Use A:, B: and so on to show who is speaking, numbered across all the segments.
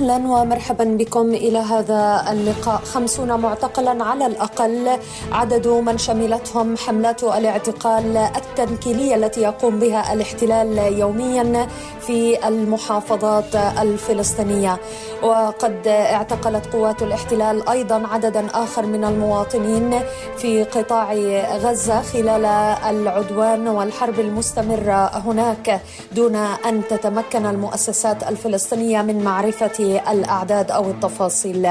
A: أهلا ومرحبا بكم إلى هذا اللقاء. خمسون معتقلا على الأقل عدد من شملتهم حملات الاعتقال التنكيلية التي يقوم بها الاحتلال يوميا في المحافظات الفلسطينية. وقد اعتقلت قوات الاحتلال أيضا عددا آخر من المواطنين في قطاع غزة خلال العدوان والحرب المستمرة هناك دون أن تتمكن المؤسسات الفلسطينية من معرفة الأعداد أو التفاصيل.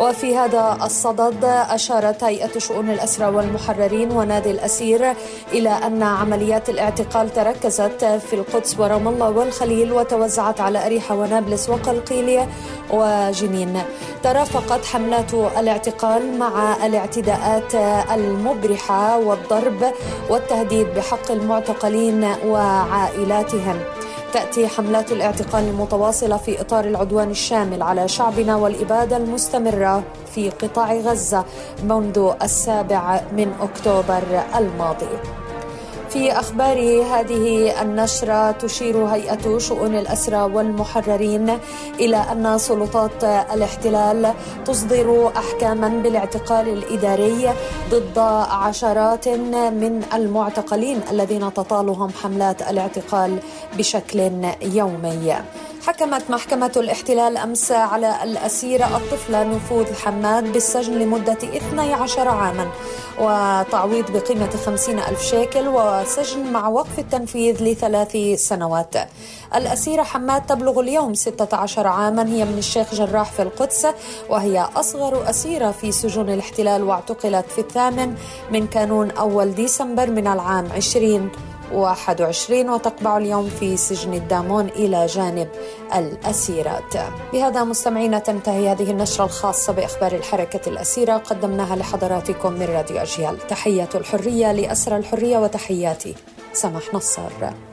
A: وفي هذا الصدد أشارت هيئة شؤون الأسرى والمحررين ونادي الأسير إلى أن عمليات الاعتقال تركزت في القدس ورام الله والخليل وتوزعت على أريحة ونابلس وقلقيلية وجنين. ترافقت حملات الاعتقال مع الاعتداءات المبرحة والضرب والتهديد بحق المعتقلين وعائلاتهم. تأتي حملات الاعتقال المتواصلة في إطار العدوان الشامل على شعبنا والإبادة المستمرة في قطاع غزة منذ السابع من أكتوبر الماضي. في أخبار هذه النشرة تشير هيئة شؤون الأسرى والمحررين إلى أن سلطات الاحتلال تصدر أحكاما بالاعتقال الإداري ضد عشرات من المعتقلين الذين تطالهم حملات الاعتقال بشكل يومي. حكمت محكمة الاحتلال أمس على الأسيرة الطفلة نفوذ حماد بالسجن لمدة 12 عاما وتعويض بقيمة 50 ألف شيكل وسجن مع وقف التنفيذ لثلاث سنوات. الأسيرة حماد تبلغ اليوم 16 عاما هي من الشيخ جراح في القدس وهي أصغر أسيرة في سجون الاحتلال واعتقلت في الثامن من كانون أول ديسمبر من العام 20 21 وتقبع اليوم في سجن الدامون إلى جانب الأسيرات. بهذا مستمعينا تنتهي هذه النشرة الخاصة بأخبار الحركة الأسيرة. قدمناها لحضراتكم من راديو أجيال. تحية الحرية لأسرى الحرية وتحياتي سمح نصر.